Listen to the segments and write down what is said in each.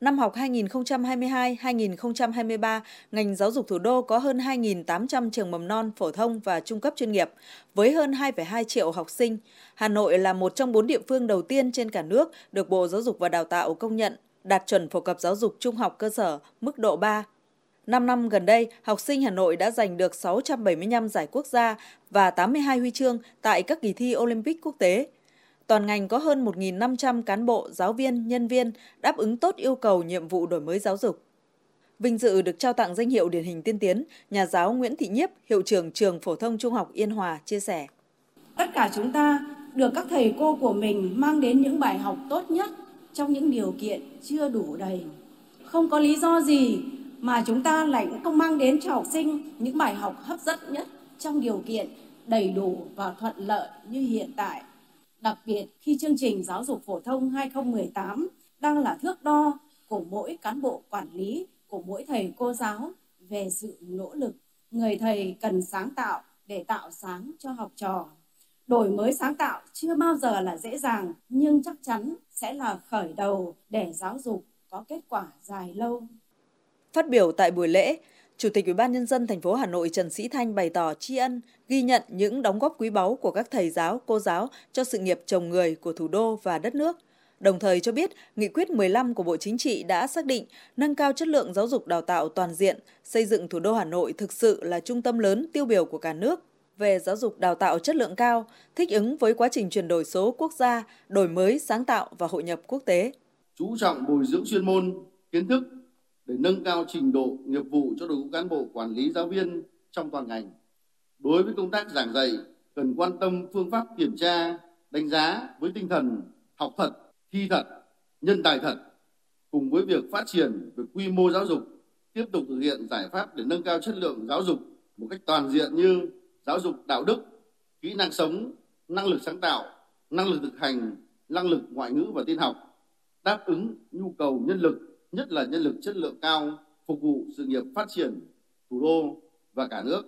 Năm học 2022-2023, ngành giáo dục thủ đô có hơn 2.800 trường mầm non, phổ thông và trung cấp chuyên nghiệp, với hơn 2,2 triệu học sinh. Hà Nội là một trong bốn địa phương đầu tiên trên cả nước được Bộ Giáo dục và Đào tạo công nhận đạt chuẩn phổ cập giáo dục trung học cơ sở mức độ 3. 5 năm gần đây, học sinh Hà Nội đã giành được 675 giải quốc gia và 82 huy chương tại các kỳ thi Olympic quốc tế. Toàn ngành có hơn 1.500 cán bộ, giáo viên, nhân viên đáp ứng tốt yêu cầu nhiệm vụ đổi mới giáo dục. Vinh dự được trao tặng danh hiệu điển hình tiên tiến, nhà giáo Nguyễn Thị Nhiếp, hiệu trưởng trường phổ thông trung học Yên Hòa chia sẻ. Tất cả chúng ta được các thầy cô của mình mang đến những bài học tốt nhất trong những điều kiện chưa đủ đầy. Không có lý do gì mà chúng ta lại không mang đến cho học sinh những bài học hấp dẫn nhất trong điều kiện đầy đủ và thuận lợi như hiện tại. Đặc biệt khi chương trình giáo dục phổ thông 2018 đang là thước đo của mỗi cán bộ quản lý, của mỗi thầy cô giáo về sự nỗ lực. Người thầy cần sáng tạo để tạo sáng cho học trò. Đổi mới sáng tạo chưa bao giờ là dễ dàng nhưng chắc chắn sẽ là khởi đầu để giáo dục có kết quả dài lâu. Phát biểu tại buổi lễ, Chủ tịch Ủy ban nhân dân thành phố Hà Nội Trần Sĩ Thanh bày tỏ tri ân, ghi nhận những đóng góp quý báu của các thầy giáo, cô giáo cho sự nghiệp trồng người của thủ đô và đất nước. Đồng thời cho biết, Nghị quyết 15 của Bộ Chính trị đã xác định nâng cao chất lượng giáo dục đào tạo toàn diện, xây dựng thủ đô Hà Nội thực sự là trung tâm lớn tiêu biểu của cả nước về giáo dục đào tạo chất lượng cao, thích ứng với quá trình chuyển đổi số quốc gia, đổi mới, sáng tạo và hội nhập quốc tế. Chú trọng bồi dưỡng chuyên môn, kiến thức để nâng cao trình độ nghiệp vụ cho đội ngũ cán bộ quản lý giáo viên trong toàn ngành. Đối với công tác giảng dạy, cần quan tâm phương pháp kiểm tra, đánh giá với tinh thần học thật, thi thật, nhân tài thật, cùng với việc phát triển về quy mô giáo dục, tiếp tục thực hiện giải pháp để nâng cao chất lượng giáo dục một cách toàn diện như giáo dục đạo đức, kỹ năng sống, năng lực sáng tạo, năng lực thực hành, năng lực ngoại ngữ và tin học, đáp ứng nhu cầu nhân lực nhất là nhân lực chất lượng cao phục vụ sự nghiệp phát triển thủ đô và cả nước.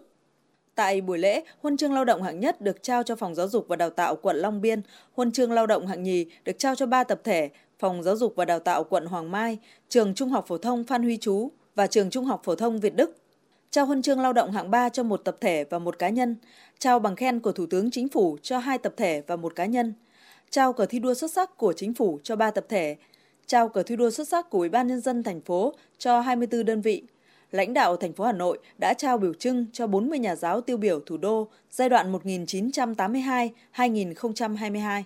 Tại buổi lễ, huân chương lao động hạng nhất được trao cho Phòng Giáo dục và Đào tạo quận Long Biên, huân chương lao động hạng nhì được trao cho ba tập thể, Phòng Giáo dục và Đào tạo quận Hoàng Mai, Trường Trung học phổ thông Phan Huy Chú và Trường Trung học phổ thông Việt Đức. Trao huân chương lao động hạng 3 cho một tập thể và một cá nhân, trao bằng khen của Thủ tướng Chính phủ cho hai tập thể và một cá nhân, trao cờ thi đua xuất sắc của Chính phủ cho ba tập thể, trao cờ thi đua xuất sắc của Ủy ban nhân dân thành phố cho 24 đơn vị. Lãnh đạo thành phố Hà Nội đã trao biểu trưng cho 40 nhà giáo tiêu biểu thủ đô giai đoạn 1982-2022.